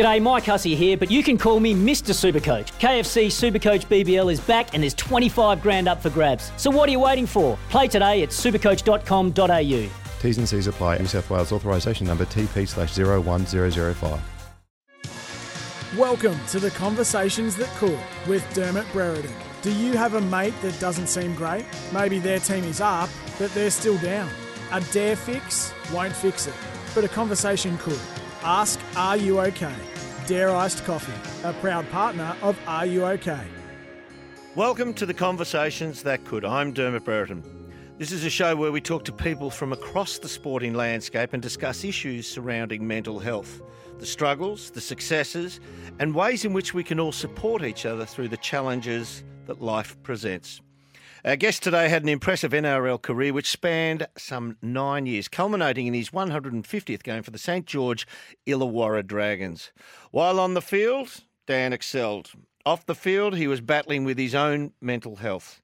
G'day, Mike Hussey here, but you can call me Mr. Supercoach. KFC Supercoach BBL is back and there's 25 grand up for grabs. So what are you waiting for? Play today at supercoach.com.au. T's and C's apply. New South Wales authorisation number TP slash 01005. Welcome to the Conversations That Could with Dermott Brereton. Do you have a mate that doesn't seem great? Maybe their team is up, but they're still down. A dare fix won't fix it, but a conversation could. Ask Are You OK? Dare Iced Coffee, a proud partner of Are You OK? Welcome to the Conversations That Could. I'm Dermott Brereton. This is a show where we talk to people from across the sporting landscape and discuss issues surrounding mental health, the struggles, the successes, and ways in which we can all support each other through the challenges that life presents. Our guest today had an impressive NRL career which spanned some nine years, culminating in his 150th game for the St George Illawarra Dragons. While on the field, Dan excelled. Off the field, he was battling with his own mental health.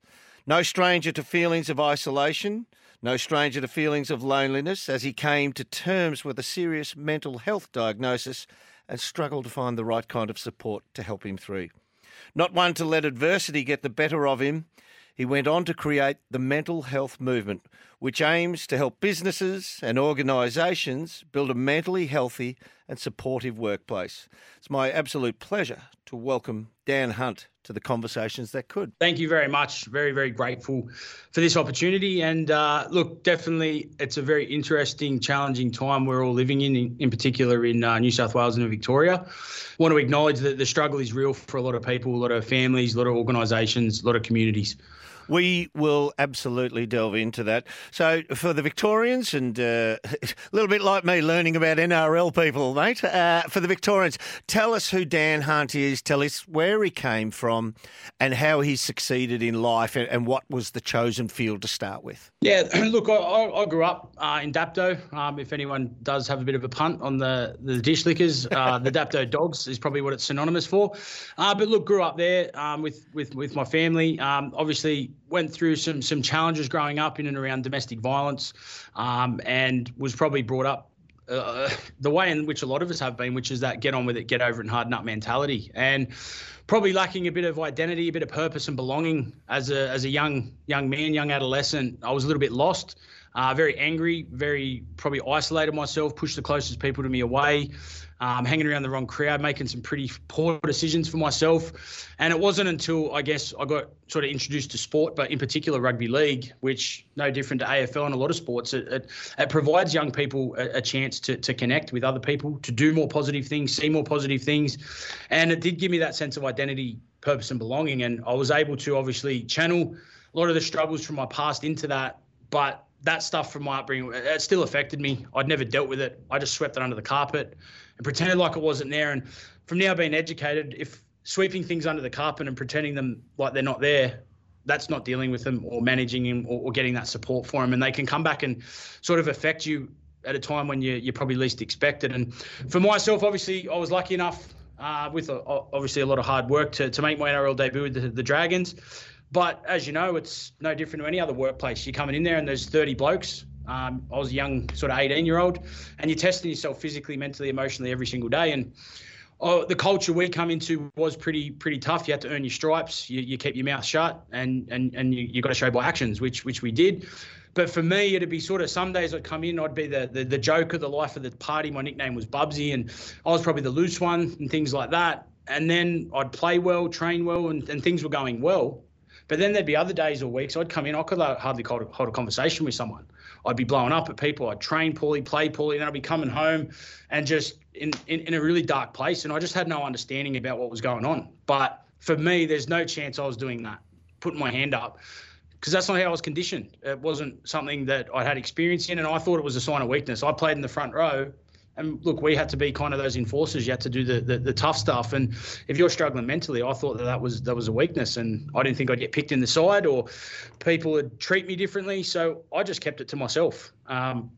No stranger to feelings of isolation, no stranger to feelings of loneliness as he came to terms with a serious mental health diagnosis and struggled to find the right kind of support to help him through. Not one to let adversity get the better of him, he went on to create the mental health movement, which aims to help businesses and organisations build a mentally healthy and supportive workplace. It's my absolute pleasure to welcome Dan Hunt to the conversations that could. Thank you very much. Very, very grateful for this opportunity. And uh, look, definitely, it's a very interesting, challenging time we're all living in, in, in particular in uh, New South Wales and Victoria. Want to acknowledge that the struggle is real for a lot of people, a lot of families, a lot of organisations, a lot of communities. We will absolutely delve into that. So, for the Victorians, and uh, a little bit like me learning about NRL people, mate, uh, for the Victorians, tell us who Dan Hunt is, tell us where he came from, and how he succeeded in life, and, and what was the chosen field to start with. Yeah, look, I, I grew up uh, in Dapto. Um, if anyone does have a bit of a punt on the, the dish lickers, uh, the Dapto Dogs is probably what it's synonymous for. Uh, but look, grew up there um, with, with, with my family. Um, obviously, went through some some challenges growing up in and around domestic violence, um, and was probably brought up uh, the way in which a lot of us have been, which is that get on with it, get over it, and harden up mentality, and probably lacking a bit of identity, a bit of purpose and belonging as a as a young young man, young adolescent. I was a little bit lost, uh, very angry, very probably isolated myself, pushed the closest people to me away um, hanging around the wrong crowd, making some pretty poor decisions for myself. And it wasn't until I guess I got sort of introduced to sport, but in particular rugby league, which no different to AFL and a lot of sports, it, it, it provides young people a, a, chance to, to connect with other people, to do more positive things, see more positive things. And it did give me that sense of identity, purpose, and belonging. And I was able to obviously channel a lot of the struggles from my past into that. But that stuff from my upbringing, it still affected me. I'd never dealt with it. I just swept it under the carpet and pretended like it wasn't there. And from now being educated, if sweeping things under the carpet and pretending them like they're not there, that's not dealing with them or managing them or, or getting that support for them. And they can come back and sort of affect you at a time when you, you're probably least expected. And for myself, obviously, I was lucky enough uh, with a, obviously a lot of hard work to, to make my NRL debut with the, the Dragons. But as you know, it's no different to any other workplace. You're coming in there and there's 30 blokes um, I was a young sort of 18 year old, and you're testing yourself physically, mentally, emotionally every single day. And oh, the culture we come into was pretty pretty tough. You had to earn your stripes. You, you keep your mouth shut, and and and you, you got to show by actions, which which we did. But for me, it'd be sort of some days I'd come in, I'd be the, the the joke of the life of the party. My nickname was Bubsy, and I was probably the loose one and things like that. And then I'd play well, train well, and, and things were going well. But then there'd be other days or weeks I'd come in, I could hardly hold a, hold a conversation with someone. I'd be blowing up at people. I'd train poorly, play poorly, and then I'd be coming home and just in, in, in a really dark place. And I just had no understanding about what was going on. But for me, there's no chance I was doing that, putting my hand up, because that's not how I was conditioned. It wasn't something that I had experience in, and I thought it was a sign of weakness. I played in the front row, And look, we had to be kind of those enforcers. You had to do the, the, the tough stuff. And if you're struggling mentally, I thought that that was that was a weakness, and I didn't think I'd get picked in the side or people would treat me differently. So I just kept it to myself. Um,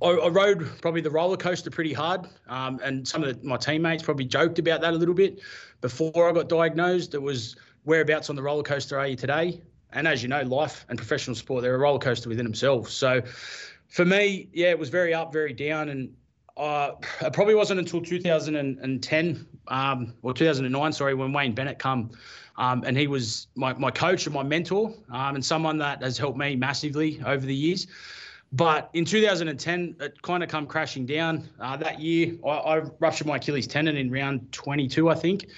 I, rode probably the roller coaster pretty hard, um, and some of the, my teammates probably joked about that a little bit before I got diagnosed. It was whereabouts on the roller coaster are you today? And as you know, life and professional sport, they're a roller coaster within themselves. So for me, yeah, it was very up, very down. And uh, it probably wasn't until 2010 um, or 2009, sorry, when Wayne Bennett come. Um, and he was my, my coach and my mentor um, and someone that has helped me massively over the years. But in 2010, it kind of come crashing down. Uh, that year, I, I, ruptured my Achilles tendon in round 22, I think.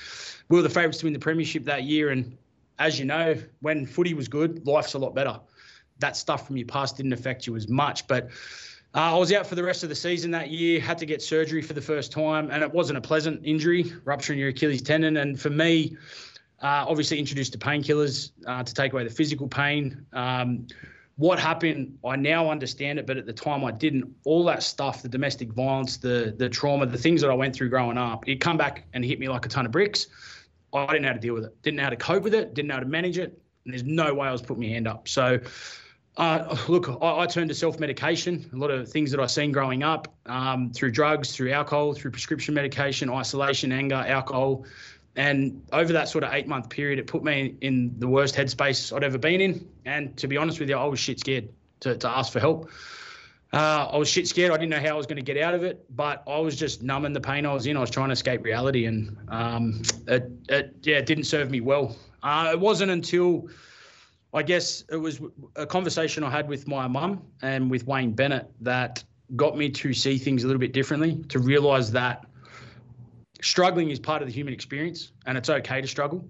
We were the favourites to win the premiership that year, and as you know, when footy was good, life's a lot better. That stuff from your past didn't affect you as much. But uh, I was out for the rest of the season that year, had to get surgery for the first time, and it wasn't a pleasant injury, rupturing your Achilles tendon. And for me, uh, obviously introduced to painkillers uh, to take away the physical pain. Um, what happened, I now understand it, but at the time I didn't. All that stuff, the domestic violence, the the trauma, the things that I went through growing up, it come back and hit me like a ton of bricks. I didn't know how to deal with it, didn't know how to cope with it, didn't know how to manage it, and there's no way I was putting my hand up. So, uh, look, I, I, turned to self-medication. A lot of things that I've seen growing up um, through drugs, through alcohol, through prescription medication, isolation, anger, alcohol, and over that sort of eight-month period, it put me in the worst headspace I'd ever been in. And to be honest with you, I was shit scared to, to ask for help. Uh, I was shit scared. I didn't know how I was going to get out of it, but I was just numbing the pain I was in. I was trying to escape reality, and um, it, it, yeah, it didn't serve me well. Uh, it wasn't until I guess it was a conversation I had with my mum and with Wayne Bennett that got me to see things a little bit differently, to realise that struggling is part of the human experience, and it's okay to struggle.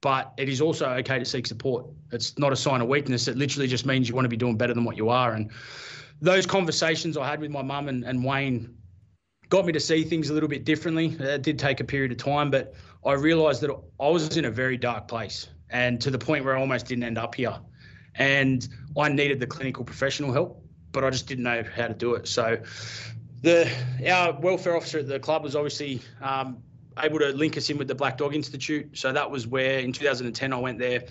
But it is also okay to seek support. It's not a sign of weakness. It literally just means you want to be doing better than what you are. And those conversations I had with my mum and, and Wayne got me to see things a little bit differently. It did take a period of time, but I realised that I was in a very dark place and to the point where I almost didn't end up here. And I needed the clinical professional help, but I just didn't know how to do it. So the our welfare officer at the club was obviously um, able to link us in with the Black Dog Institute. So that was where in 2010 I went there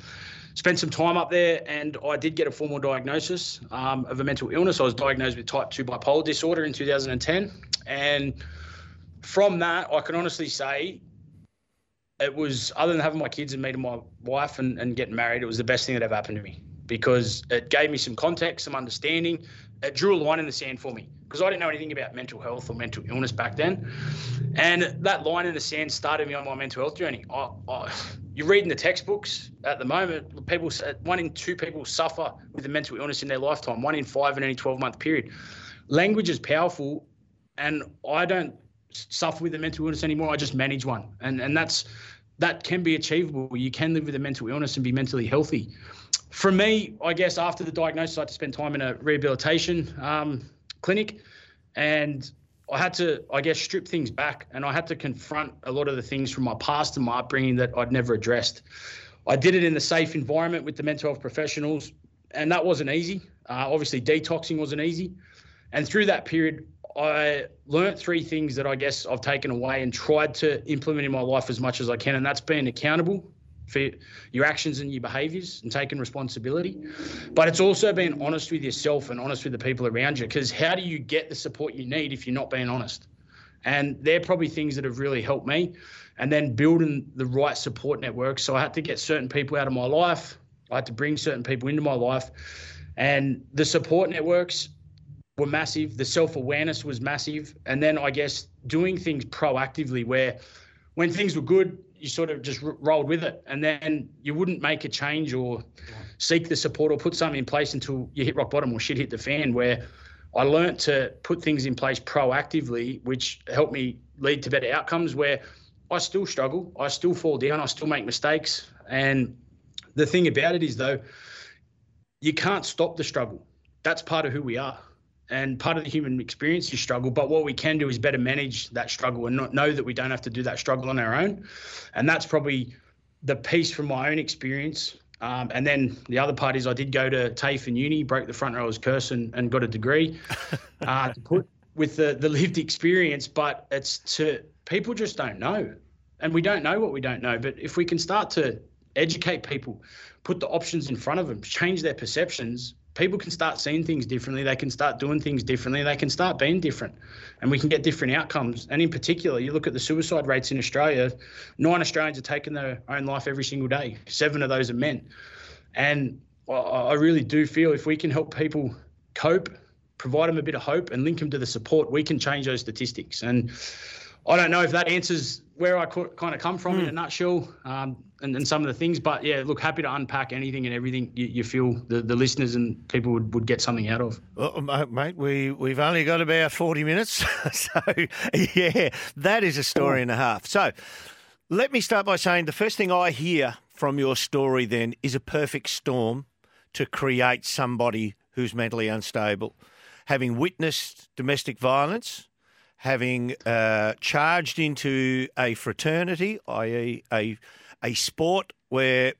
spent some time up there and I did get a formal diagnosis um, of a mental illness. I was diagnosed with type 2 bipolar disorder in 2010. And from that, I can honestly say it was, other than having my kids and meeting my wife and, and getting married, it was the best thing that ever happened to me because it gave me some context, some understanding. It drew a line in the sand for me because I didn't know anything about mental health or mental illness back then. And that line in the sand started me on my mental health journey. I, I, you're reading the textbooks at the moment. People, one in two people suffer with a mental illness in their lifetime. One in five in any 12 month period. Language is powerful, and I don't suffer with a mental illness anymore. I just manage one, and and that's that can be achievable. You can live with a mental illness and be mentally healthy. For me, I guess after the diagnosis, I had to spend time in a rehabilitation um, clinic, and I had to, I guess, strip things back, and I had to confront a lot of the things from my past and my upbringing that I'd never addressed. I did it in a safe environment with the mental health professionals, and that wasn't easy. Uh, obviously, detoxing wasn't easy, and through that period, I learnt three things that I guess I've taken away and tried to implement in my life as much as I can, and that's being accountable for your actions and your behaviors and taking responsibility. But it's also being honest with yourself and honest with the people around you. Because how do you get the support you need if you're not being honest? And they're probably things that have really helped me. And then building the right support network. So I had to get certain people out of my life. I had to bring certain people into my life. And the support networks were massive. The self awareness was massive. And then I guess doing things proactively where when things were good, you sort of just rolled with it, and then you wouldn't make a change or seek the support or put something in place until you hit rock bottom or shit hit the fan. Where I learnt to put things in place proactively, which helped me lead to better outcomes. Where I still struggle, I still fall down, I still make mistakes, and the thing about it is though, you can't stop the struggle. That's part of who we are and part of the human experience is struggle. But what we can do is better manage that struggle and not know that we don't have to do that struggle on our own. And that's probably the piece from my own experience. Um, and then the other part is I did go to TAFE and uni, broke the front rower's curse and, and got a degree uh, to put with the the lived experience, but it's to people just don't know, and we don't know what we don't know. But if we can start to educate people, put the options in front of them, change their perceptions, people can start seeing things differently. They can start doing things differently. They can start being different, and we can get different outcomes. And in particular, you look at the suicide rates in Australia. Nine Australians are taking their own life every single day. Seven of those are men, and I really do feel if we can help people cope, provide them a bit of hope, and link them to the support, we can change those statistics. And I don't know if that answers where I kind of come from mm. in a hmm. nutshell, um, and, and some of the things. But yeah, look, happy to unpack anything and everything you, you feel the, the listeners and people would, would get something out of. Well, mate, we we've only got about forty minutes, so yeah, that is a story and a half. So let me start by saying the first thing I hear from your story then is a perfect storm to create somebody who's mentally unstable, having witnessed domestic violence having uh, charged into a fraternity, i.e., a, a sport where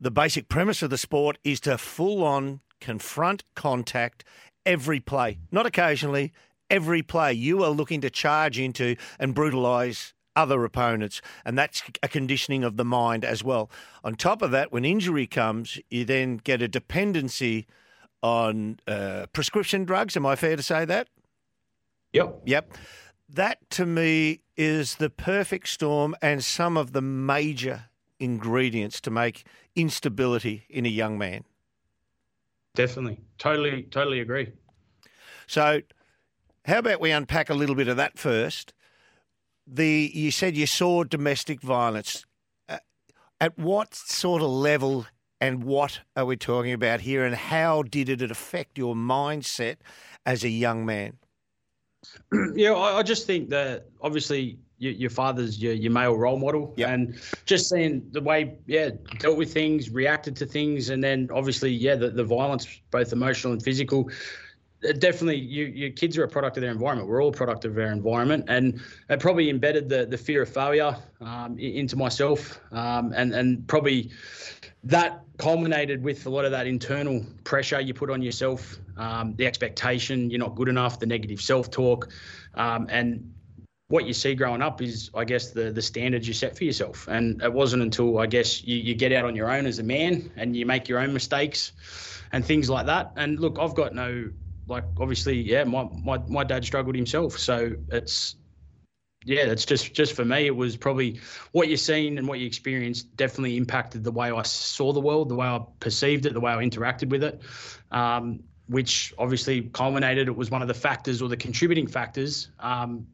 the basic premise of the sport is to full on confront contact every play, not occasionally, every play. You are looking to charge into and brutalise other opponents, and that's a conditioning of the mind as well. On top of that, when injury comes, you then get a dependency on uh, prescription drugs. Am I fair to say that? Yep. Yep. That to me is the perfect storm and some of the major ingredients to make instability in a young man. Definitely. Totally, totally agree. So, how about we unpack a little bit of that first? The you said you saw domestic violence. Uh, at what sort of level and what are we talking about here, and how did it affect your mindset as a young man? yeah, I, I, just think that obviously your, your father's your, your male role model, yep. and just seeing the way, yeah, dealt with things, reacted to things, and then obviously, yeah, the, the violence, both emotional and physical. Definitely, you, your kids are a product of their environment. We're all a product of our environment, and it probably embedded the the fear of failure um, into myself, um, and and probably that culminated with a lot of that internal pressure you put on yourself, um, the expectation you're not good enough, the negative self-talk, um, and what you see growing up is, I guess, the the standards you set for yourself. And it wasn't until I guess you, you get out on your own as a man and you make your own mistakes and things like that. And look, I've got no like obviously, yeah, my my my dad struggled himself, so it's yeah, that's just just for me. It was probably what you're seeing and what you experienced definitely impacted the way I saw the world, the way I perceived it, the way I interacted with it, um, which obviously culminated. It was one of the factors or the contributing factors um,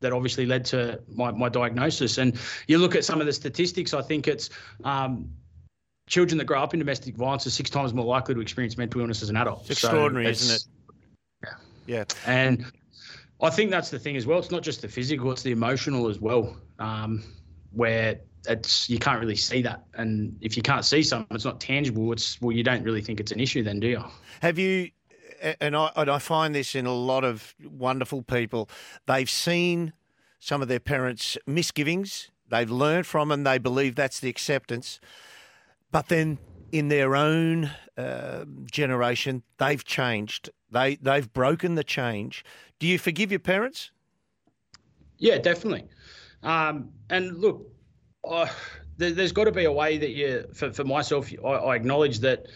that obviously led to my, my diagnosis. And you look at some of the statistics. I think it's um, children that grow up in domestic violence are six times more likely to experience mental illness as an adult. It's extraordinary, so isn't it? Yeah. Yeah. And I think that's the thing as well. It's not just the physical; it's the emotional as well, um, where it's you can't really see that, and if you can't see something, it's not tangible. It's well, you don't really think it's an issue, then, do you? Have you? And I, and I find this in a lot of wonderful people. They've seen some of their parents' misgivings. They've learned from them. They believe that's the acceptance. But then in their own uh, generation, they've changed. They they've broken the change. Do you forgive your parents? Yeah, definitely. Um, and look, uh, there, has got to be a way that you, for, for myself, I, I acknowledge that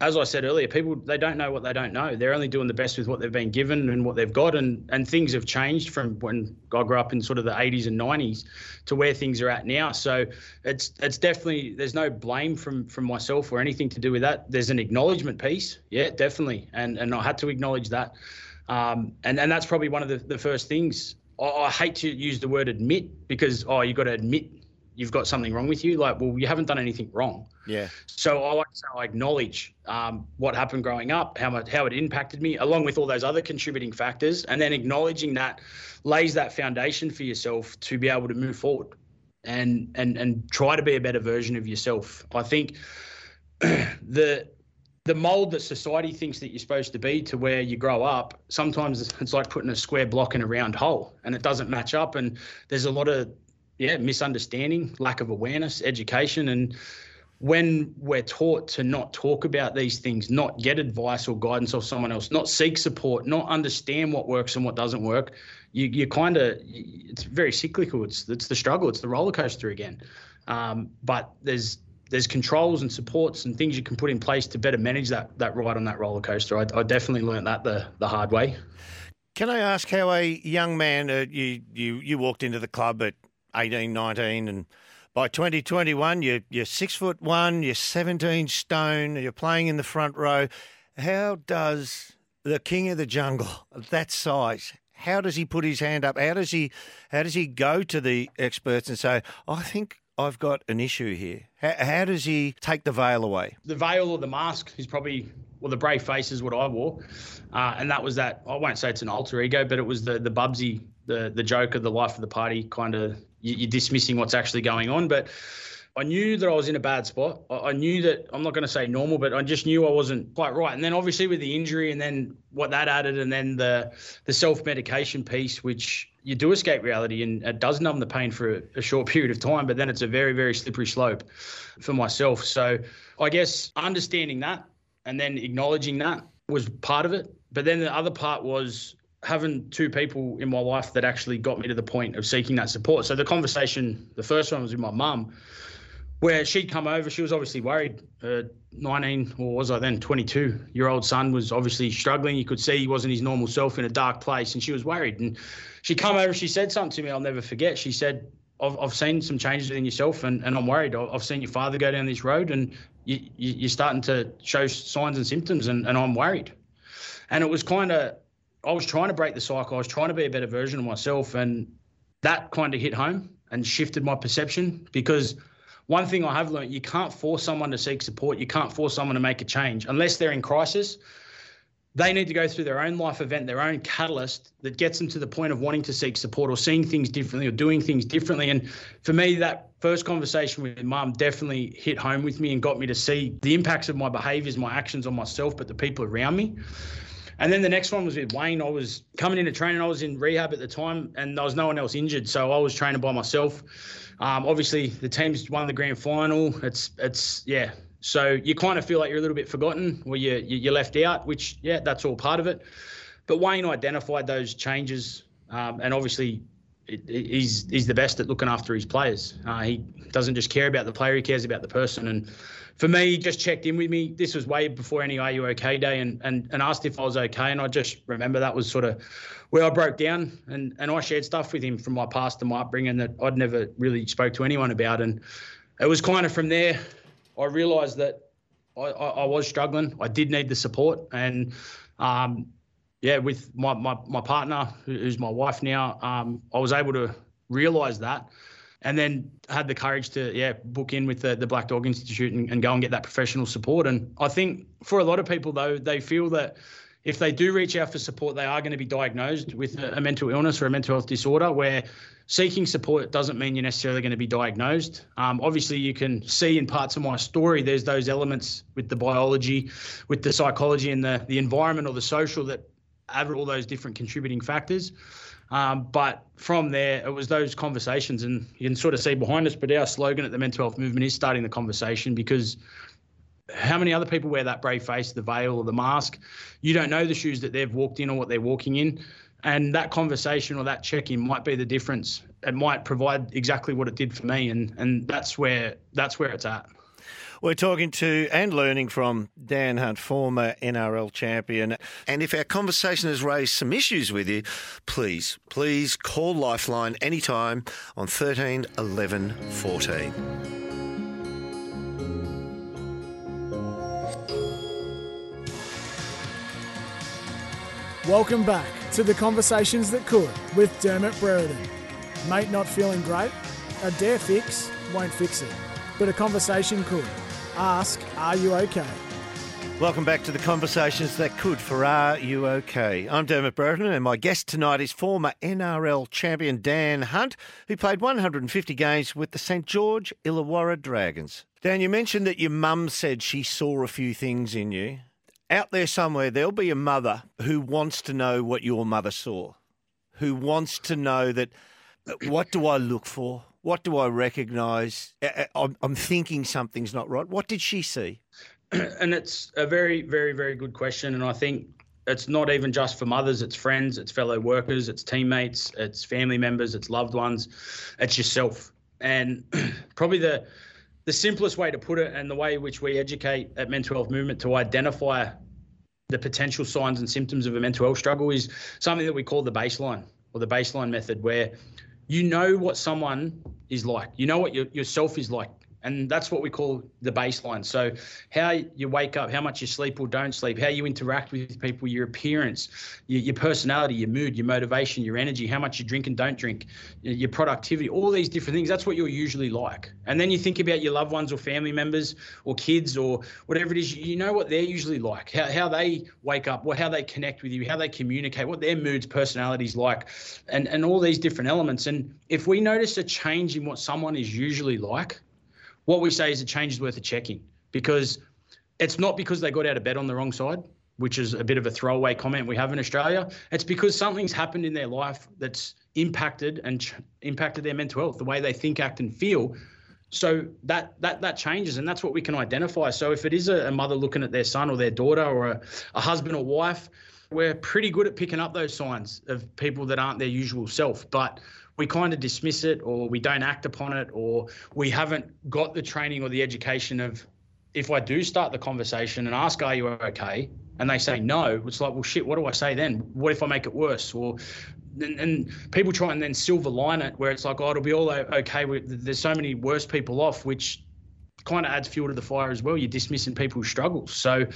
as I said earlier, people they don't know what they don't know. They're only doing the best with what they've been given and what they've got, and and things have changed from when I grew up in sort of the 80s and 90s to where things are at now. So it's it's definitely there's no blame from from myself or anything to do with that. There's an acknowledgement piece, yeah, definitely, and and I had to acknowledge that, um, and and that's probably one of the the first things. I, hate to use the word admit because oh you got to admit you've got something wrong with you. Like, well, you haven't done anything wrong. Yeah. So I like to say I acknowledge um, what happened growing up, how much how it impacted me, along with all those other contributing factors, and then acknowledging that lays that foundation for yourself to be able to move forward and and and try to be a better version of yourself. I think the the mold that society thinks that you're supposed to be to where you grow up, sometimes it's like putting a square block in a round hole and it doesn't match up. And there's a lot of yeah, misunderstanding, lack of awareness, education, and when we're taught to not talk about these things, not get advice or guidance of someone else, not seek support, not understand what works and what doesn't work, you you kind of it's very cyclical. It's it's the struggle. It's the roller coaster again. Um, but there's there's controls and supports and things you can put in place to better manage that that ride on that roller coaster. I, I definitely learned that the the hard way. Can I ask how a young man uh, you you you walked into the club at 18, 19 and by 2021, you're, you're six foot one, you're 17 stone, you're playing in the front row. How does the king of the jungle, that size, how does he put his hand up? How does he, how does he go to the experts and say, I think I've got an issue here? How, how does he take the veil away? The veil or the mask is probably well, the brave face is what I wore, uh, and that was that. I won't say it's an alter ego, but it was the the Bubsy, the the joker, the life of the party kind of you're dismissing what's actually going on. But I knew that I was in a bad spot. I knew that I'm not going to say normal, but I just knew I wasn't quite right. And then obviously with the injury, and then what that added, and then the the self medication piece, which you do escape reality, and it does numb the pain for a, a short period of time, but then it's a very very slippery slope for myself. So I guess understanding that and then acknowledging that was part of it. But then the other part was having two people in my life that actually got me to the point of seeking that support. So the conversation, the first one was with my mum, where she'd come over. She was obviously worried. Her 19, or was I then 22 year old son was obviously struggling. You could see he wasn't his normal self in a dark place, and she was worried. And she'd come over. She said something to me. I'll never forget. She said, "I've, I've seen some changes in yourself, and, and I'm worried. I've seen your father go down this road, and you, you, are starting to show signs and symptoms, and, and I'm worried." And it was kind of I was trying to break the cycle. I was trying to be a better version of myself, and that kind of hit home and shifted my perception because one thing I have learned you can't force someone to seek support. You can't force someone to make a change unless they're in crisis. They need to go through their own life event, their own catalyst that gets them to the point of wanting to seek support or seeing things differently or doing things differently. And for me, that first conversation with mum definitely hit home with me and got me to see the impacts of my behaviors, my actions on myself, but the people around me. And then the next one was with Wayne. I was coming into training. I was in rehab at the time, and there was no one else injured, so I was training by myself. Um, obviously, the team's won the grand final. It's it's yeah. So you kind of feel like you're a little bit forgotten, or you you're left out. Which yeah, that's all part of it. But Wayne identified those changes, um, and obviously he's he's the best at looking after his players. Uh, he doesn't just care about the player; he cares about the person. And for me, he just checked in with me. This was way before any Are You OK day, and and and asked if I was okay. And I just remember that was sort of where I broke down, and and I shared stuff with him from my past and my upbringing that I'd never really spoke to anyone about. And it was kind of from there I realised that I, I, I was struggling. I did need the support, and um, yeah, with my, my, my partner, who's my wife now, um, I was able to realize that and then had the courage to yeah book in with the, the black dog institute and, and, go and get that professional support. And i think for a lot of people though they feel that if they do reach out for support they are going to be diagnosed with a, a mental illness or a mental health disorder where seeking support doesn't mean you're necessarily going to be diagnosed. Um, obviously you can see in parts of my story there's those elements with the biology with the psychology and the, the environment or the social that add all those different contributing factors. Um, but from there, it was those conversations, and you can sort of see behind us. But our slogan at the mental health movement is starting the conversation because how many other people wear that brave face, the veil, or the mask? You don't know the shoes that they've walked in or what they're walking in. And that conversation or that check in might be the difference. It might provide exactly what it did for me. And, and that's where that's where it's at. We're talking to and learning from Dan Hunt, former NRL champion. And if our conversation has raised some issues with you, please, please call Lifeline anytime on 13 11 14. Welcome back to the Conversations That Could with Dermott Brereton. Mate not feeling great? A dare fix won't fix it, but a conversation could. Ask, Are you okay? Welcome back to the conversations that could for Are You OK? I'm Dermott Brereton, and my guest tonight is former NRL champion Dan Hunt, who played 150 games with the St George Illawarra Dragons. Dan, you mentioned that your mum said she saw a few things in you. Out there somewhere, there'll be a mother who wants to know what your mother saw, who wants to know that what do I look for? What do I recognise? Uh, uh, I'm, I'm thinking something's not right. What did she see? and it's a very, very, very good question. And I think it's not even just for mothers, it's friends, it's fellow workers, it's teammates, it's family members, it's loved ones, it's yourself. And probably the the simplest way to put it and the way which we educate at mental health movement to identify the potential signs and symptoms of a mental health struggle is something that we call the baseline or the baseline method where you know what someone is like. You know what your, yourself is like and that's what we call the baseline. So, how you wake up, how much you sleep or don't sleep, how you interact with people, your appearance, your, your personality, your mood, your motivation, your energy, how much you drink and don't drink, your productivity, all these different things. That's what you're usually like. And then you think about your loved ones or family members or kids or whatever it is, you know what they're usually like, how, how they wake up, what, how they connect with you, how they communicate, what their moods, personalities like, and, and all these different elements. And if we notice a change in what someone is usually like, what we say is a change is worth a checking because it's not because they got out of bed on the wrong side, which is a bit of a throwaway comment we have in Australia. It's because something's happened in their life that's impacted and ch- impacted their mental health, the way they think, act, and feel. So that that that changes, and that's what we can identify. So if it is a, a mother looking at their son or their daughter, or a, a husband or wife, we're pretty good at picking up those signs of people that aren't their usual self. But we kind of dismiss it or we don't act upon it or we haven't got the training or the education of if I do start the conversation and ask, Are you okay? and they say no, it's like, Well, shit, what do I say then? What if I make it worse? Or and, and people try and then silver line it where it's like, Oh, it'll be all okay. There's so many worse people off, which kind of adds fuel to the fire as well. You're dismissing people's struggles. So,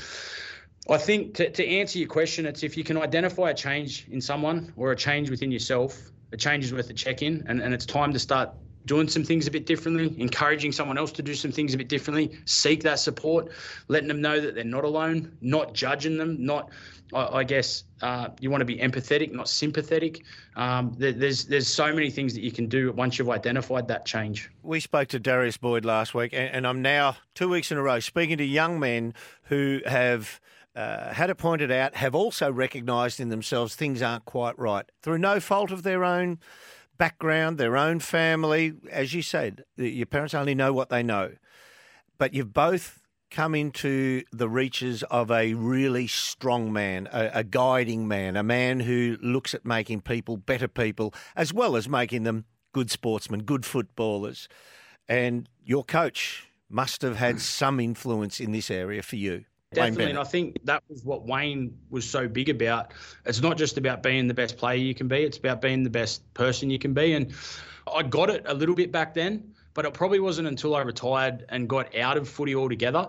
I think to, to answer your question, it's if you can identify a change in someone or a change within yourself a change is worth a check in, and, and it's time to start doing some things a bit differently, encouraging someone else to do some things a bit differently, seek that support, letting them know that they're not alone, not judging them, not, I, I guess, uh, you want to be empathetic, not sympathetic. Um, there, there's there's so many things that you can do once you've identified that change. We spoke to Darius Boyd last week, and, and I'm now two weeks in a row speaking to young men who have – uh, had it pointed out, have also recognised in themselves things aren't quite right through no fault of their own background, their own family. As you said, your parents only know what they know. But you've both come into the reaches of a really strong man, a, a guiding man, a man who looks at making people better people, as well as making them good sportsmen, good footballers. And your coach must have had some influence in this area for you. Definitely, and I think that was what Wayne was so big about. It's not just about being the best player you can be; it's about being the best person you can be. And I got it a little bit back then, but it probably wasn't until I retired and got out of footy altogether.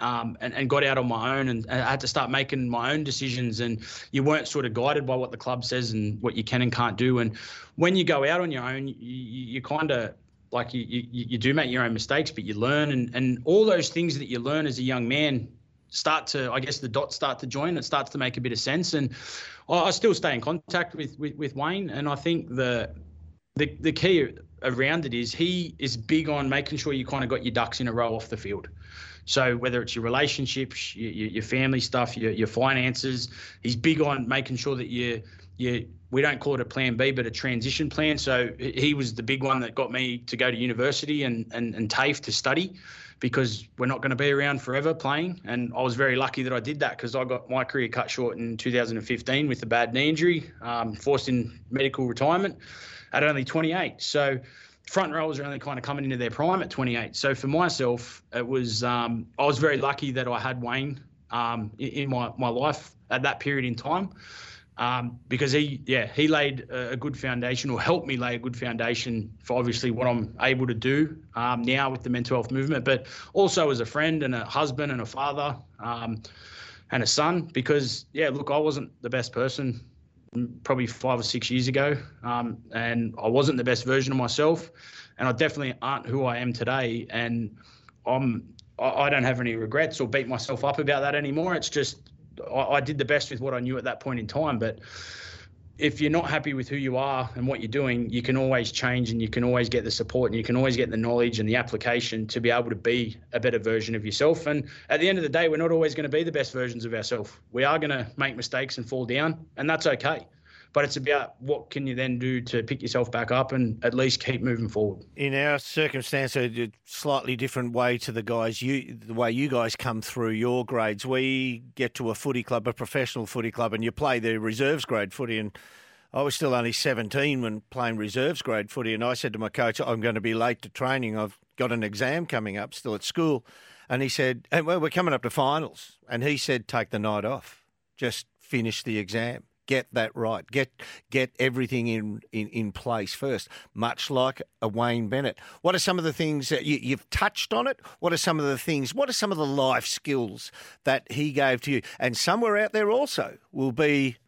Um, and, and, got out on my own and, and, I had to start making my own decisions and you weren't sort of guided by what the club says and what you can and can't do and when you go out on your own you, you, you kind of like you, you, you do make your own mistakes but you learn and, and all those things that you learn as a young man start to, I guess, the dots start to join. It starts to make a bit of sense, and I still stay in contact with with, with Wayne. And I think the the the key around it is he is big on making sure you kind of got your ducks in a row off the field. So whether it's your relationships, your, your family stuff, your, your finances, he's big on making sure that you you we don't call it a plan B, but a transition plan. So he was the big one that got me to go to university and and, and TAFE to study because we're not going to be around forever playing. And I was very lucky that I did that because I got my career cut short in 2015 with a bad knee injury, um, forced in medical retirement at only 28. So front rowers are only kind of coming into their prime at 28. So for myself, it was um, I was very lucky that I had Wayne um, in, in my, my life at that period in time um, because he, yeah, he laid a, good foundation or helped me lay a good foundation for obviously what I'm able to do um, now with the mental health movement, but also as a friend and a husband and a father um, and a son. Because yeah, look, I wasn't the best person probably five or six years ago, um, and I wasn't the best version of myself, and I definitely aren't who I am today, and I'm. I don't have any regrets or beat myself up about that anymore. It's just I, I did the best with what I knew at that point in time. But if you're not happy with who you are and what you're doing, you can always change and you can always get the support and you can always get the knowledge and the application to be able to be a better version of yourself. And at the end of the day, we're not always going to be the best versions of ourselves. We are going to make mistakes and fall down, and that's okay. But it's about what can you then do to pick yourself back up and at least keep moving forward. In our circumstance, a slightly different way to the guys you the way you guys come through your grades. We get to a footy club, a professional footy club, and you play the reserves grade footy and. I was still only 17 when playing reserves grade footy, and I said to my coach, I'm going to be late to training. I've got an exam coming up still at school. And he said, well, we're coming up to finals. And he said, take the night off. Just finish the exam. Get that right. Get get everything in, in, in place first. Much like a Wayne Bennett. What are some of the things that you, you've touched on it? What are some of the things? What are some of the life skills that he gave to you? And somewhere out there also will be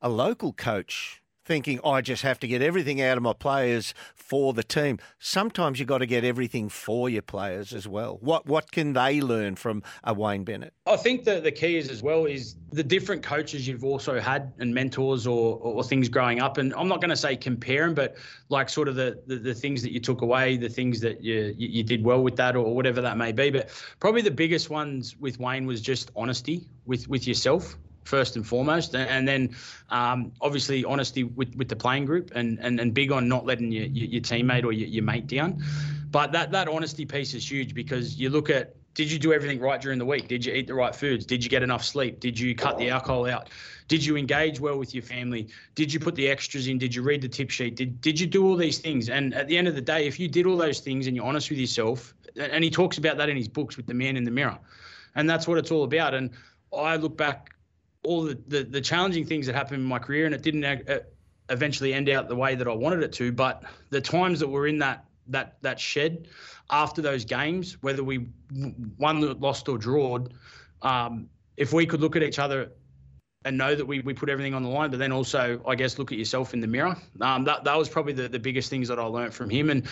a local coach thinking I just have to get everything out of my players for the team. Sometimes you've got to get everything for your players as well. What what can they learn from a Wayne Bennett? I think that the key is as well is the different coaches you've also had and mentors or, or things growing up. And I'm not going to say compare them, but like sort of the, the, the things that you took away, the things that you, you did well with that or whatever that may be. But probably the biggest ones with Wayne was just honesty with, with yourself first and foremost, and then um, obviously honesty with, with the playing group and, and, and big on not letting your, your, your teammate or your, your mate down. But that, that honesty piece is huge because you look at did you do everything right during the week? Did you eat the right foods? Did you get enough sleep? Did you cut the alcohol out? Did you engage well with your family? Did you put the extras in? Did you read the tip sheet? Did did you do all these things? And at the end of the day, if you did all those things and you're honest with yourself, and he talks about that in his books with the man in the mirror, and that's what it's all about. And I look back all the, the, the challenging things that happened in my career, and it didn't uh, eventually end out the way that I wanted it to. But the times that we're in that that that shed after those games, whether we won, lost, or drawed, um, if we could look at each other and know that we, we put everything on the line, but then also, I guess, look at yourself in the mirror. Um, that, that was probably the, the biggest things that I learned from him. And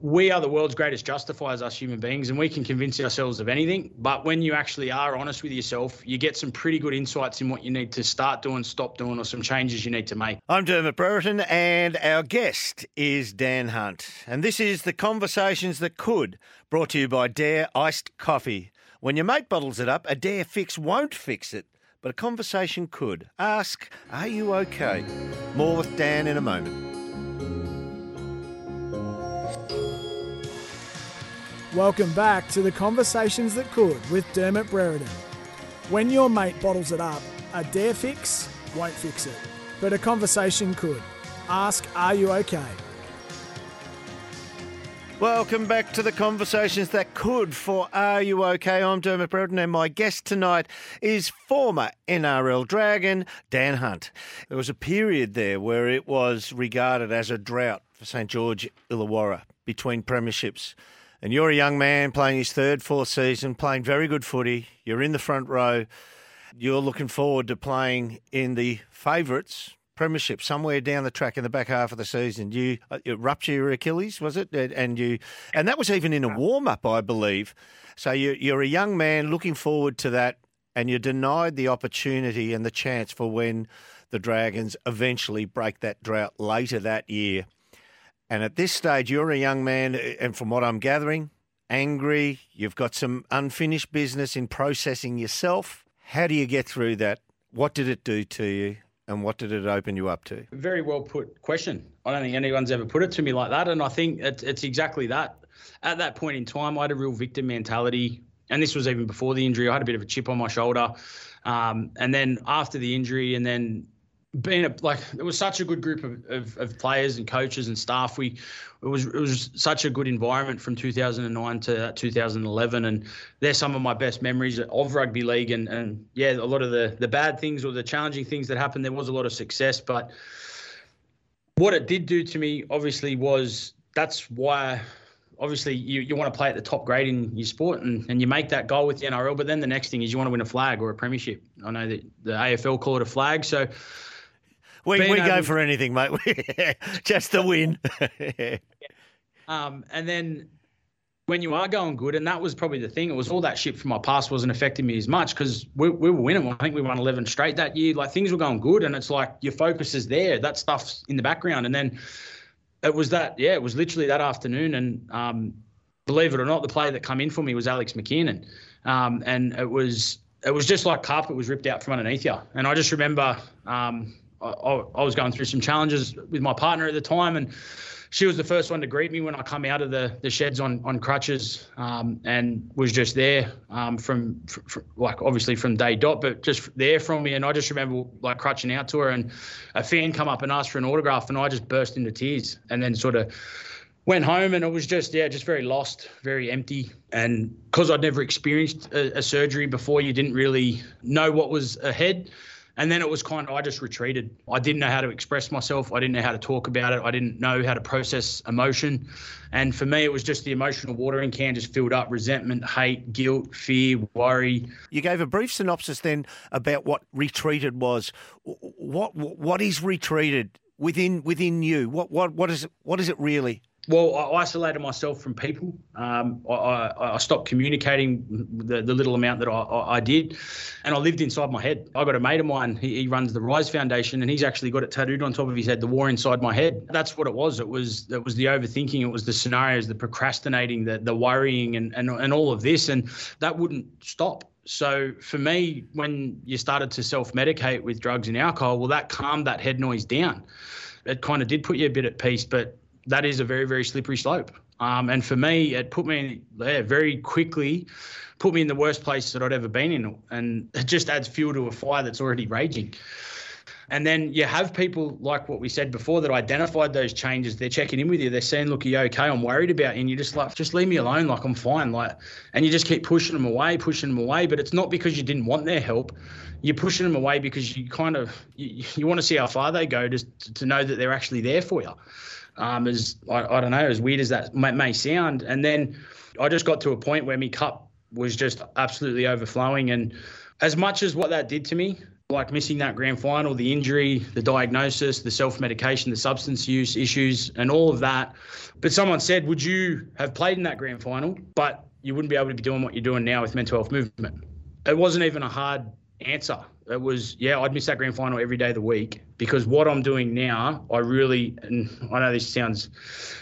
we are the world's greatest justifiers, us human beings, and we can convince ourselves of anything. But when you actually are honest with yourself, you get some pretty good insights in what you need to start doing, stop doing, or some changes you need to make. I'm Dermott Brereton, and our guest is Dan Hunt. And this is The Conversations That Could, brought to you by Dare Iced Coffee. When your mate bottles it up, a Dare fix won't fix it, but a conversation could. Ask, Are you okay? More with Dan in a moment. Welcome back to the Conversations That Could with Dermott Brereton. When your mate bottles it up, a dare fix won't fix it, but a conversation could. Ask, are you okay? Welcome back to the conversations that could for Are You OK? I'm Dermott Brereton and my guest tonight is former NRL Dragon Dan Hunt. There was a period there where it was regarded as a drought for St George Illawarra between premierships. And you're a young man playing his third, fourth season, playing very good footy. You're in the front row. You're looking forward to playing in the favourites premiership somewhere down the track in the back half of the season. You, uh, you rupture your Achilles, was it? And you, and that was even in a warm up, I believe. So you, you're a young man looking forward to that, and you're denied the opportunity and the chance for when the Dragons eventually break that drought later that year. And at this stage, you're a young man, and from what I'm gathering, angry. You've got some unfinished business in processing yourself. How do you get through that? What did it do to you? And what did it open you up to? Very well put question. I don't think anyone's ever put it to me like that. And I think it's, it's exactly that. At that point in time, I had a real victim mentality. And this was even before the injury. I had a bit of a chip on my shoulder. Um, and then after the injury, and then being a like it was such a good group of, of, of, players and coaches and staff. We it was it was such a good environment from 2009 to 2011, and they're some of my best memories of rugby league. And and yeah, a lot of the the bad things or the challenging things that happened, there was a lot of success, but what it did do to me, obviously, was that's why. Obviously, you, you want to play at the top grade in your sport and, and you make that goal with the NRL. But then the next thing is you want to win a flag or a premiership. I know that the AFL call it a flag. So we, we go for anything, mate. Just the win. um, and then when you are going good, and that was probably the thing. It was all that shit from my past wasn't affecting me as much because we, we were winning. I think we won 11 straight that year. Like things were going good, and it's like your focus is there. That stuff's in the background, and then it was that. Yeah, it was literally that afternoon, and um, believe it or not, the player that come in for me was Alex McKinnon, um, and it was it was just like carpet was ripped out from underneath you. And I just remember um, I, I was going through some challenges with my partner at the time, and she was the first one to greet me when I come out of the, the sheds on on crutches, um, and was just there um, from, from, like obviously from day dot, but just there from me. And I just remember like crutching out to her, and a fan come up and asked for an autograph, and I just burst into tears, and then sort of went home and it was just yeah just very lost very empty and because i'd never experienced a, a, surgery before you didn't really know what was ahead and then it was kind of, I just retreated. I didn't know how to express myself. I didn't know how to talk about it. I didn't know how to process emotion. And for me, it was just the emotional watering can just filled up resentment, hate, guilt, fear, worry. You gave a brief synopsis then about what retreated was. What, what is retreated within, within you? What, what, what, is, what is it really? Well, I isolated myself from people. Um, I, I, stopped communicating the, the little amount that I, I, did, and I lived inside my head. I got a mate of mine. He, he, runs the Rise Foundation, and he's actually got it tattooed on top of his head. The war inside my head. That's what it was. It was it was the overthinking. It was the scenarios, the procrastinating, the the worrying, and and and all of this, and that wouldn't stop. So for me, when you started to self medicate with drugs and alcohol, well, that calmed that head noise down. It kind of did put you a bit at peace, but that is a very, very slippery slope. Um, and for me, it put me there very quickly, put me in the worst place that I'd ever been in. And it just adds fuel to a fire that's already raging. And then you have people like what we said before that identified those changes. They're checking in with you. They're saying, "Look, you okay? I'm worried about you." And you're just like, "Just leave me alone. Like I'm fine." Like, and you just keep pushing them away, pushing them away. But it's not because you didn't want their help. You're pushing them away because you kind of you, you want to see how far they go, just to know that they're actually there for you um, as I, I, don't know, as weird as that may, may sound. And then I just got to a point where my cup was just absolutely overflowing. And as much as what that did to me, like missing that grand final, the injury, the diagnosis, the self medication, the substance use issues, and all of that. But someone said, Would you have played in that grand final, but you wouldn't be able to be doing what you're doing now with mental health movement? It wasn't even a hard answer. It was, yeah, I'd miss that grand final every day of the week because what I'm doing now, I really, and I know this sounds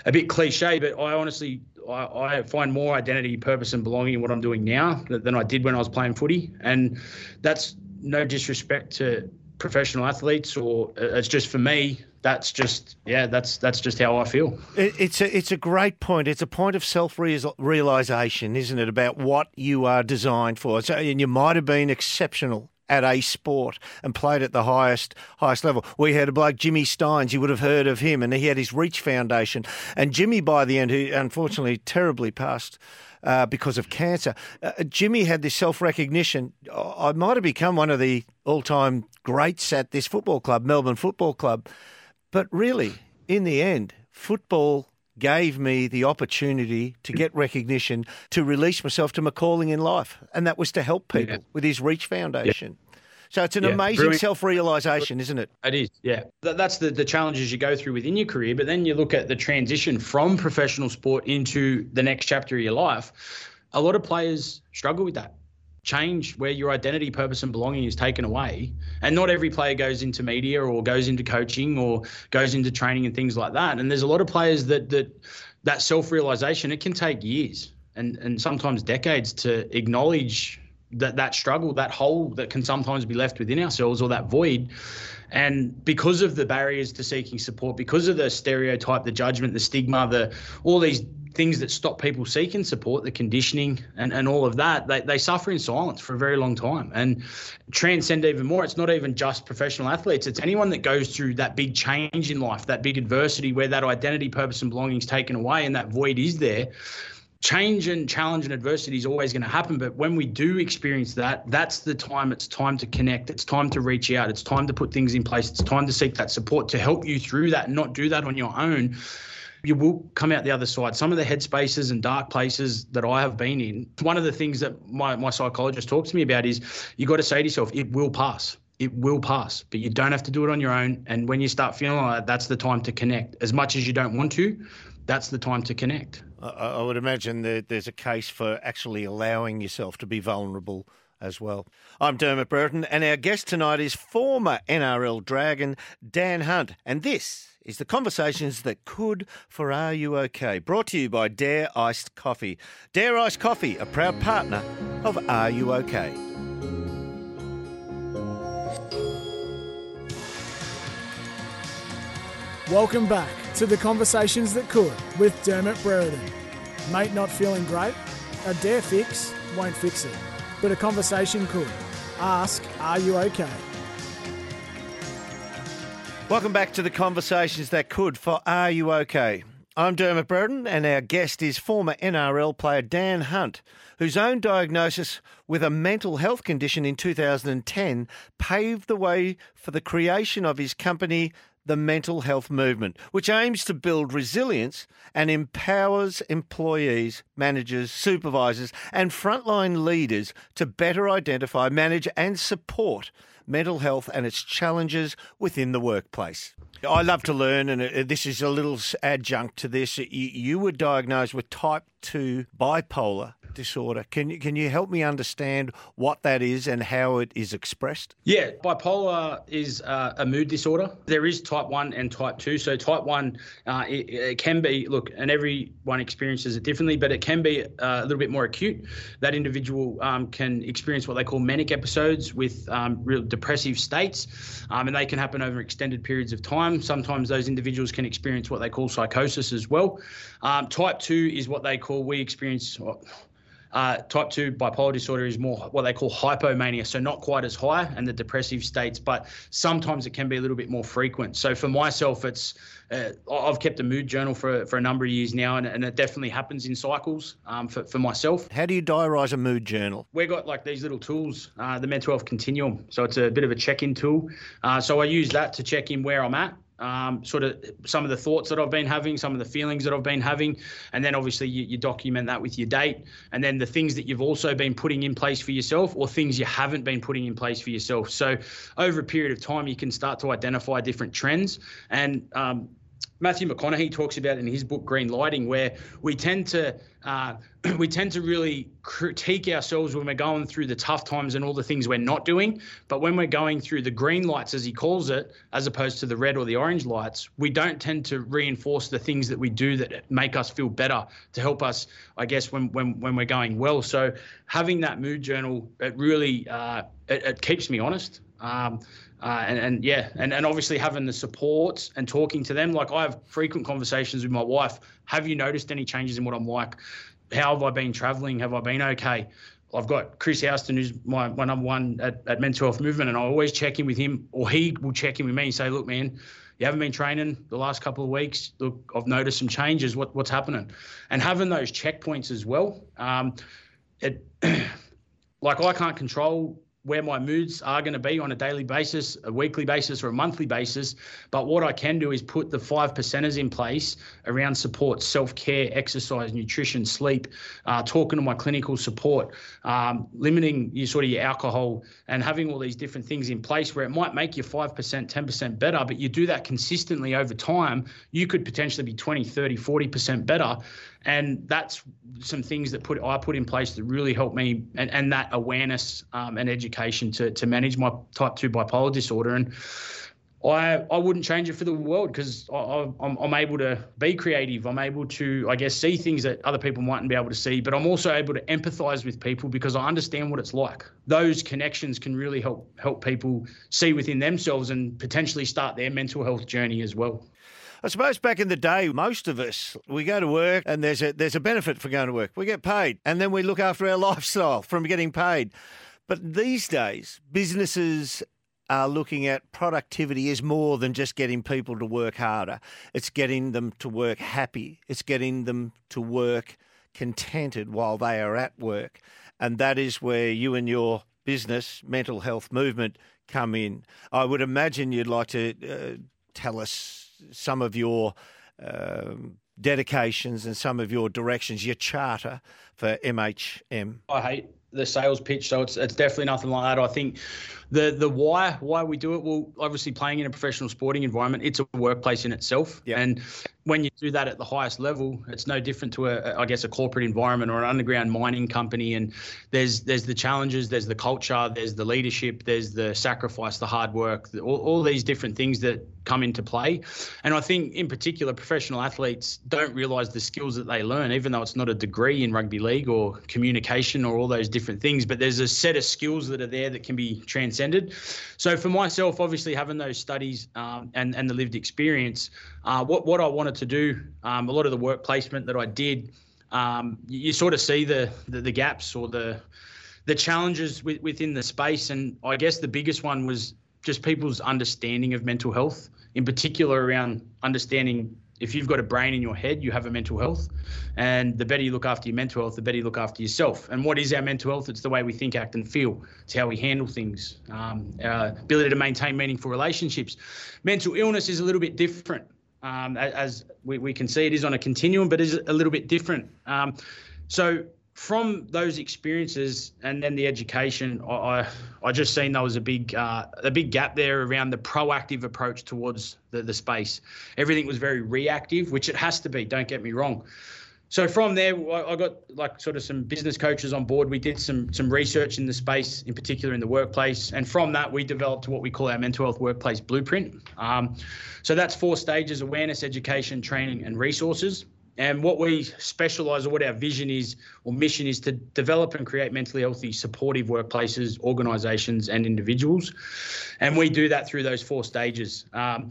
a bit cliche, but I honestly, I, I find more identity, purpose, and belonging in what I'm doing now than I did when I was playing footy. And that's no disrespect to professional athletes, or uh, it's just for me. That's just yeah. That's that's just how I feel. it's a it's a great point. It's a point of self realization, isn't it, about what you are designed for? So, and you might have been exceptional at a sport and played at the highest highest level. We had a bloke, Jimmy Stynes, you would have heard of him, and he had his Reach Foundation. And Jimmy, by the end, who unfortunately terribly passed uh, because of cancer, uh, Jimmy had this self recognition. I might have become one of the all time greats at this football club, Melbourne Football Club. But really, in the end, football gave me the opportunity to get recognition, to release myself to my calling in life. And that was to help people yeah. with his Reach Foundation. Yeah. So it's an yeah. amazing self realization, isn't it? It is, yeah. That's the, the challenges you go through within your career. But then you look at the transition from professional sport into the next chapter of your life. A lot of players struggle with that change where your identity, purpose, and belonging is taken away. And not every player goes into media or goes into coaching or goes into training and things like that. And there's a lot of players that that that self-realization it can take years and and sometimes decades to acknowledge that that struggle, that hole that can sometimes be left within ourselves or that void. And because of the barriers to seeking support, because of the stereotype, the judgment, the stigma, the all these things that stop people seeking support, the conditioning and, and all of that, they, they suffer in silence for a very long time and transcend even more. It's not even just professional athletes, it's anyone that goes through that big change in life, that big adversity where that identity, purpose, and belonging is taken away and that void is there. Change and challenge and adversity is always going to happen. But when we do experience that, that's the time it's time to connect. It's time to reach out. It's time to put things in place. It's time to seek that support to help you through that and not do that on your own you will come out the other side. Some of the headspaces and dark places that I have been in, one of the things that my, my psychologist talks to me about is you got to say to yourself, it will pass. It will pass, but you don't have to do it on your own. And when you start feeling like that, that's the time to connect. As much as you don't want to, that's the time to connect. I would imagine that there's a case for actually allowing yourself to be vulnerable as well. I'm Dermott Brereton, and our guest tonight is former NRL Dragon Dan Hunt, and this is the conversations that could for Are You OK? Brought to you by Dare Iced Coffee. Dare Iced Coffee, a proud partner of Are You OK? Welcome back to the conversations that could with Dermott Brereton. Mate not feeling great? A dare fix won't fix it, but a conversation could. Ask, are you okay? Welcome back to the conversations that could for Are You OK? I'm Dermott Brereton, and our guest is former NRL player Dan Hunt, whose own diagnosis with a mental health condition in 2010 paved the way for the creation of his company, the Mental Health Movement, which aims to build resilience and empowers employees, managers, supervisors, and frontline leaders to better identify, manage, and support mental health and its challenges within the workplace. I love to learn, and uh, this is a little adjunct to this. You were diagnosed with type 2 bipolar disorder. Can you can you help me understand what that is and how it is expressed? Yeah, bipolar is uh, a mood disorder. There is type one and type two. So type one, uh, it, it, can be look, and everyone experiences it differently, but it can be uh, a little bit more acute. That individual um, can experience what they call manic episodes with um, real depressive states, um, and they can happen over extended periods of time. Sometimes those individuals can experience what they call psychosis as well. Um, type two is what they call we experience. Uh, type 2 bipolar disorder is more what they call hypomania, so not quite as high and the depressive states, but sometimes it can be a little bit more frequent. So for myself, it's uh, I've kept a mood journal for, for a number of years now, and, and it definitely happens in cycles um, for, for myself. How do you diarise a mood journal? We've got like these little tools, uh, the Mental Health Continuum. So it's a bit of a check in tool. Uh, so I use that to check in where I'm at um, sort of some of the thoughts that I've been having, some of the feelings that I've been having, and then obviously you, you, document that with your date, and then the things that you've also been putting in place for yourself, or things you haven't been putting in place for yourself. So over a period of time, you can start to identify different trends, and um, Matthew McConaughey talks about in his book Green Lighting, where we tend to uh, we tend to really critique ourselves when we're going through the tough times and all the things we're not doing. But when we're going through the green lights, as he calls it, as opposed to the red or the orange lights, we don't tend to reinforce the things that we do that make us feel better to help us, I guess, when when when we're going well. So having that mood journal, it really uh, it, it keeps me honest. Um, uh, and, and yeah, and, and obviously having the support and talking to them. Like I have frequent conversations with my wife. Have you noticed any changes in what I'm like? How have I been traveling? Have I been okay? I've got Chris Houston, who's my, my number one at, at Mental Health Movement, and I always check in with him, or he will check in with me and say, "Look, man, you haven't been training the last couple of weeks. Look, I've noticed some changes. What, what's happening?" And having those checkpoints as well. Um, it, like I can't control where my moods are going to be on a daily basis, a weekly basis, or a monthly basis. But what I can do is put the five percenters in place around support, self care, exercise, nutrition, sleep, uh, talking to my clinical support, um, limiting your sort of your alcohol, and having all these different things in place where it might make you 5%, 10% better, but you do that consistently over time, you could potentially be 20, 30, 40% better and that's some things that put I put in place that really helped me and, and that awareness um, and education to to manage my type two bipolar disorder and. I, I wouldn't change it for the world because I'm, I'm able to be creative. I'm able to, I guess, see things that other people mightn't be able to see, but I'm also able to empathize with people because I understand what it's like. Those connections can really help help people see within themselves and potentially start their mental health journey as well. I suppose back in the day, most of us we go to work and there's a there's a benefit for going to work. We get paid, and then we look after our lifestyle from getting paid. But these days, businesses are looking at productivity is more than just getting people to work harder. It's getting them to work happy. It's getting them to work contented while they are at work. And that is where you and your business, mental health movement, come in. I would imagine you'd like to uh, tell us some of your um, dedications and some of your directions, your charter for MHM? I hate the sales pitch, so it's it's definitely nothing like that. I think the the why why we do it, well, obviously playing in a professional sporting environment, it's a workplace in itself, yep. and when you do that at the highest level, it's no different to a, I guess, a corporate environment or an underground mining company. And there's there's the challenges, there's the culture, there's the leadership, there's the sacrifice, the hard work, all, all these different things that come into play. And I think, in particular, professional athletes don't realise the skills that they learn, even though it's not a degree in rugby league or communication or all those different different things, but there's a set of skills that are there that can be transcended. So for myself, obviously having those studies um, and and the lived experience, uh, what what I wanted to do, um, a lot of the work placement that I did, um, you, you, sort of see the, the, the gaps or the the challenges within the space, and I guess the biggest one was just people's understanding of mental health, in particular around understanding if you've got a brain in your head, you have a mental health. And the better you look after your mental health, the better you look after yourself. And what is our mental health? It's the way we think, act, and feel. It's how we handle things, um, our ability to maintain meaningful relationships. Mental illness is a little bit different. Um, as we, we, can see, it is on a continuum, but is a little bit different. Um, so from those experiences and then the education, I I just seen there was a big uh, a big gap there around the proactive approach towards the, the space. Everything was very reactive, which it has to be. Don't get me wrong. So from there, I got like sort of some business coaches on board. We did some some research in the space, in particular in the workplace, and from that we developed what we call our mental health workplace blueprint. Um, so that's four stages: awareness, education, training, and resources. And what we specialize or what our vision is or mission is to develop and create mentally healthy, supportive workplaces, organizations, and individuals. And we do that through those four stages. Um,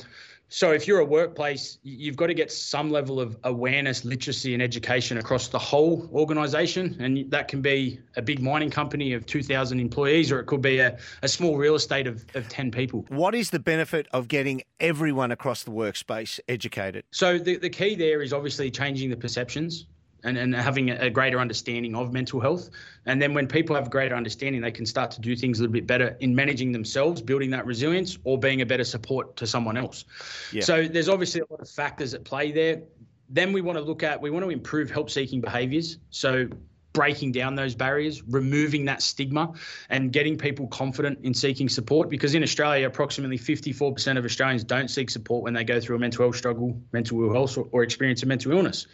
so if you're a workplace, you've got to get some level of awareness, literacy, and education across the whole organisation, and that can be a big mining company of 2,000 employees, or it could be a, a small real estate of, of 10 people. What is the benefit of getting everyone across the workspace educated? So the, the key there is obviously changing the perceptions and, and having a greater understanding of mental health. And then when people have a greater understanding, they can start to do things a little bit better in managing themselves, building that resilience, or being a better support to someone else. Yeah. So there's obviously a lot of factors at play there. Then we want to look at, we want to improve help seeking behaviors. So breaking down those barriers, removing that stigma, and getting people confident in seeking support. Because in Australia, approximately 54% of Australians don't seek support when they go through a mental health struggle, mental health, or, or experience a mental illness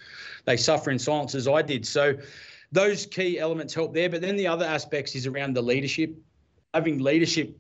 they suffer in silence as I did. So those key elements help there. But then the other aspects is around the leadership, having leadership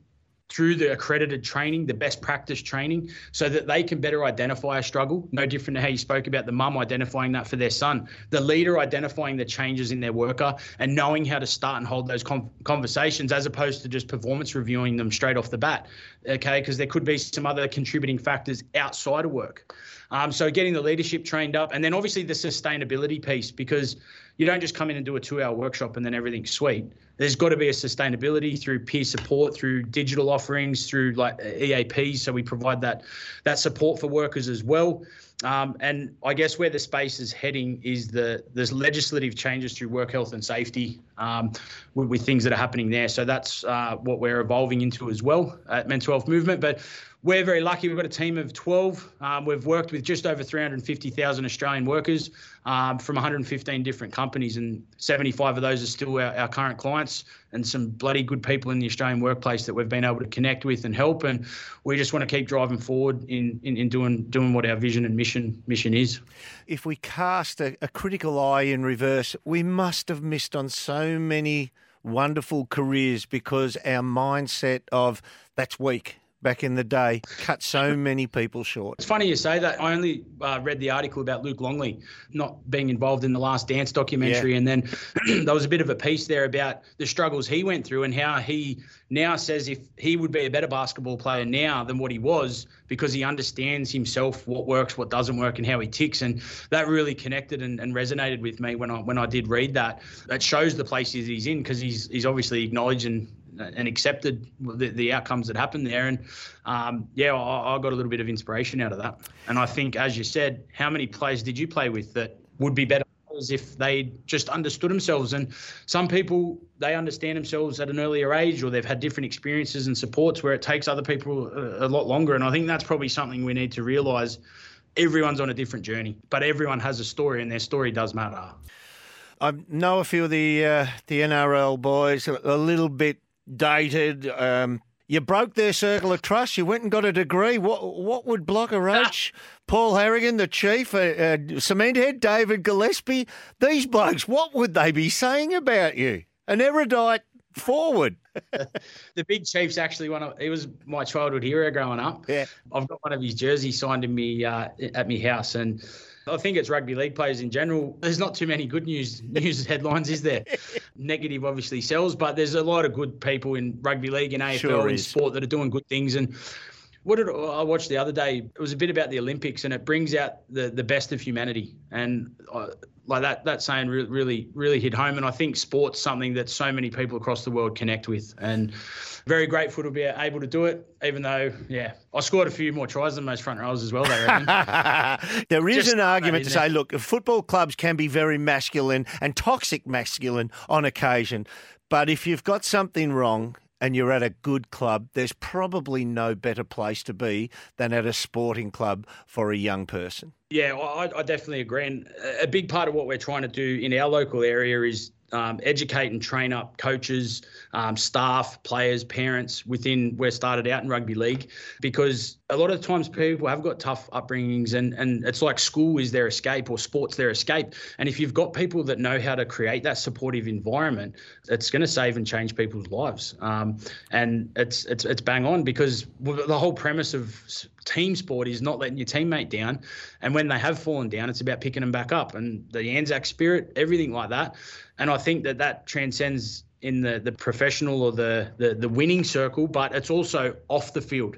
through the accredited training, the best practice training, so that they can better identify a struggle. No different to how you spoke about the mum identifying that for their son, the leader identifying the changes in their worker and knowing how to start and hold those conversations as opposed to just performance reviewing them straight off the bat. Okay, because there could be some other contributing factors outside of work. Um, so getting the leadership trained up, and then obviously the sustainability piece because you don't just come in and do a two-hour workshop and then everything's sweet. There's got to be a sustainability through peer support, through digital offerings, through like EAPs. So we provide that that support for workers as well. Um, and I guess where the space is heading is the there's legislative changes through work health and safety um, with, with, things that are happening there. So that's uh, what we're evolving into as well at Mental Health Movement. But we're very lucky. We've got a team of 12. Um, we've worked with just over 350,000 Australian workers um, from 115 different companies, and 75 of those are still our, our, current clients, and some bloody good people in the Australian workplace that we've been able to connect with and help. And we just want to keep driving forward in, in, in doing doing what our vision and mission mission is. If we cast a, a critical eye in reverse, we must have missed on so many wonderful careers because our mindset of that's weak back in the day cut so many people short. It's funny you say that. I only uh, read the article about Luke Longley not being involved in the Last Dance documentary, yeah. and then there was a bit of a piece there about the struggles he went through and how he now says if he would be a better basketball player now than what he was because he understands himself what works, what doesn't work, and how he ticks, and that really connected and, and resonated with me when I when I did read that. That shows the places he's in because he's he's obviously acknowledged and and accepted the, the outcomes that happened there. And um, yeah, I, I, got a little bit of inspiration out of that. And I think, as you said, how many players did you play with that would be better if they just understood themselves? And some people they understand themselves at an earlier age, or they've had different experiences and supports where it takes other people a, a lot longer. And I think that's probably something we need to realise. Everyone's on a different journey, but everyone has a story, and their story does matter. I know a few of the uh, the NRL boys a little bit dated. Um, you broke their circle of trust. You went and got a degree. What what would Blocker Roach, Paul Harragon, the chief, uh, uh, cement head, David Gillespie, these blokes, what would they be saying about you? An erudite forward. the big chief's actually one of he was my childhood hero growing up. Yeah, I've got one of his jerseys signed in me uh, at my house, and I think it's rugby league players in general. There's not too many good news news headlines, is there? Negative obviously sells, but there's a lot of good people in rugby league and AFL Sure and sport that are doing good things. And what did I watched the other day? It was a bit about the Olympics, and it brings out the the best of humanity. And like that that saying re- really really hit home. And I think sports something that so many people across the world connect with. And very grateful to be able to do it. Even though, yeah, I scored a few more tries than most front rows as well. There is Just an argument to say, look, football clubs can be very masculine and toxic masculine on occasion, but if you've got something wrong and you're at a good club, there's probably no better place to be than at a sporting club for a young person. Yeah, I, I definitely agree. And a big part of what we're trying to do in our local area is um, educate and train up coaches, um, staff, players, parents within where started out in rugby league, because a lot of times people have got tough upbringings, and and it's like school is their escape or sports their escape. And if you've got people that know how to create that supportive environment, it's going to save and change people's lives. Um, and it's it's it's bang on because the whole premise of team sport is not letting your teammate down, and when they have fallen down, it's about picking them back up. And the Anzac spirit, everything like that. And I think that that transcends in the the professional or the the, the winning circle, but it's also off the field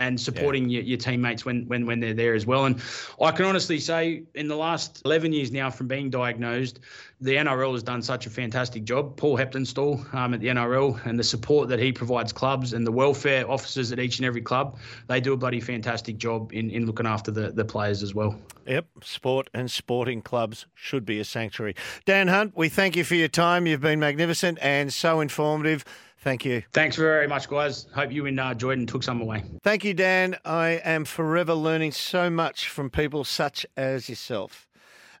and supporting your, your teammates when, when when they're there as well. And I can honestly say, in the last 11 years now from being diagnosed, the NRL has done such a fantastic job. Paul Heptonstall um, at the NRL and the support that he provides clubs and the welfare officers at each and every club, they do a bloody fantastic job in, in looking after the, the players as well. Yep, sport and sporting clubs should be a sanctuary. Dan Hunt, we thank you for your time. You've been magnificent and so informative. Thank you. Thanks very much, guys. Hope you and uh, Jordan took some away. Thank you, Dan. I am forever learning so much from people such as yourself.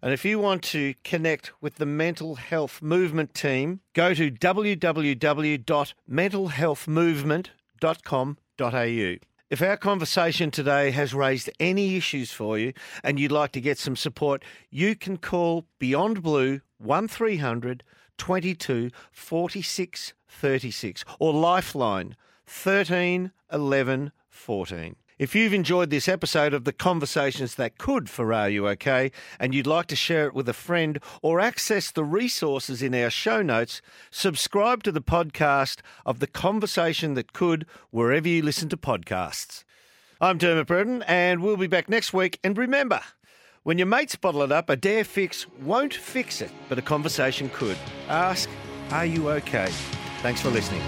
And if you want to connect with the mental health movement team, go to www.mentalhealthmovement.com.au. If our conversation today has raised any issues for you and you'd like to get some support, you can call Beyond Blue 1300 22 46 36 or Lifeline 13 11 14. If you've enjoyed this episode of the Conversations That Could for Are You OK and you'd like to share it with a friend or access the resources in our show notes, subscribe to the podcast of The Conversation That Could wherever you listen to podcasts. I'm Dermott Brereton and we'll be back next week. And remember, when your mates bottle it up, a dare fix won't fix it, but a conversation could. Ask, are you okay? Thanks for listening.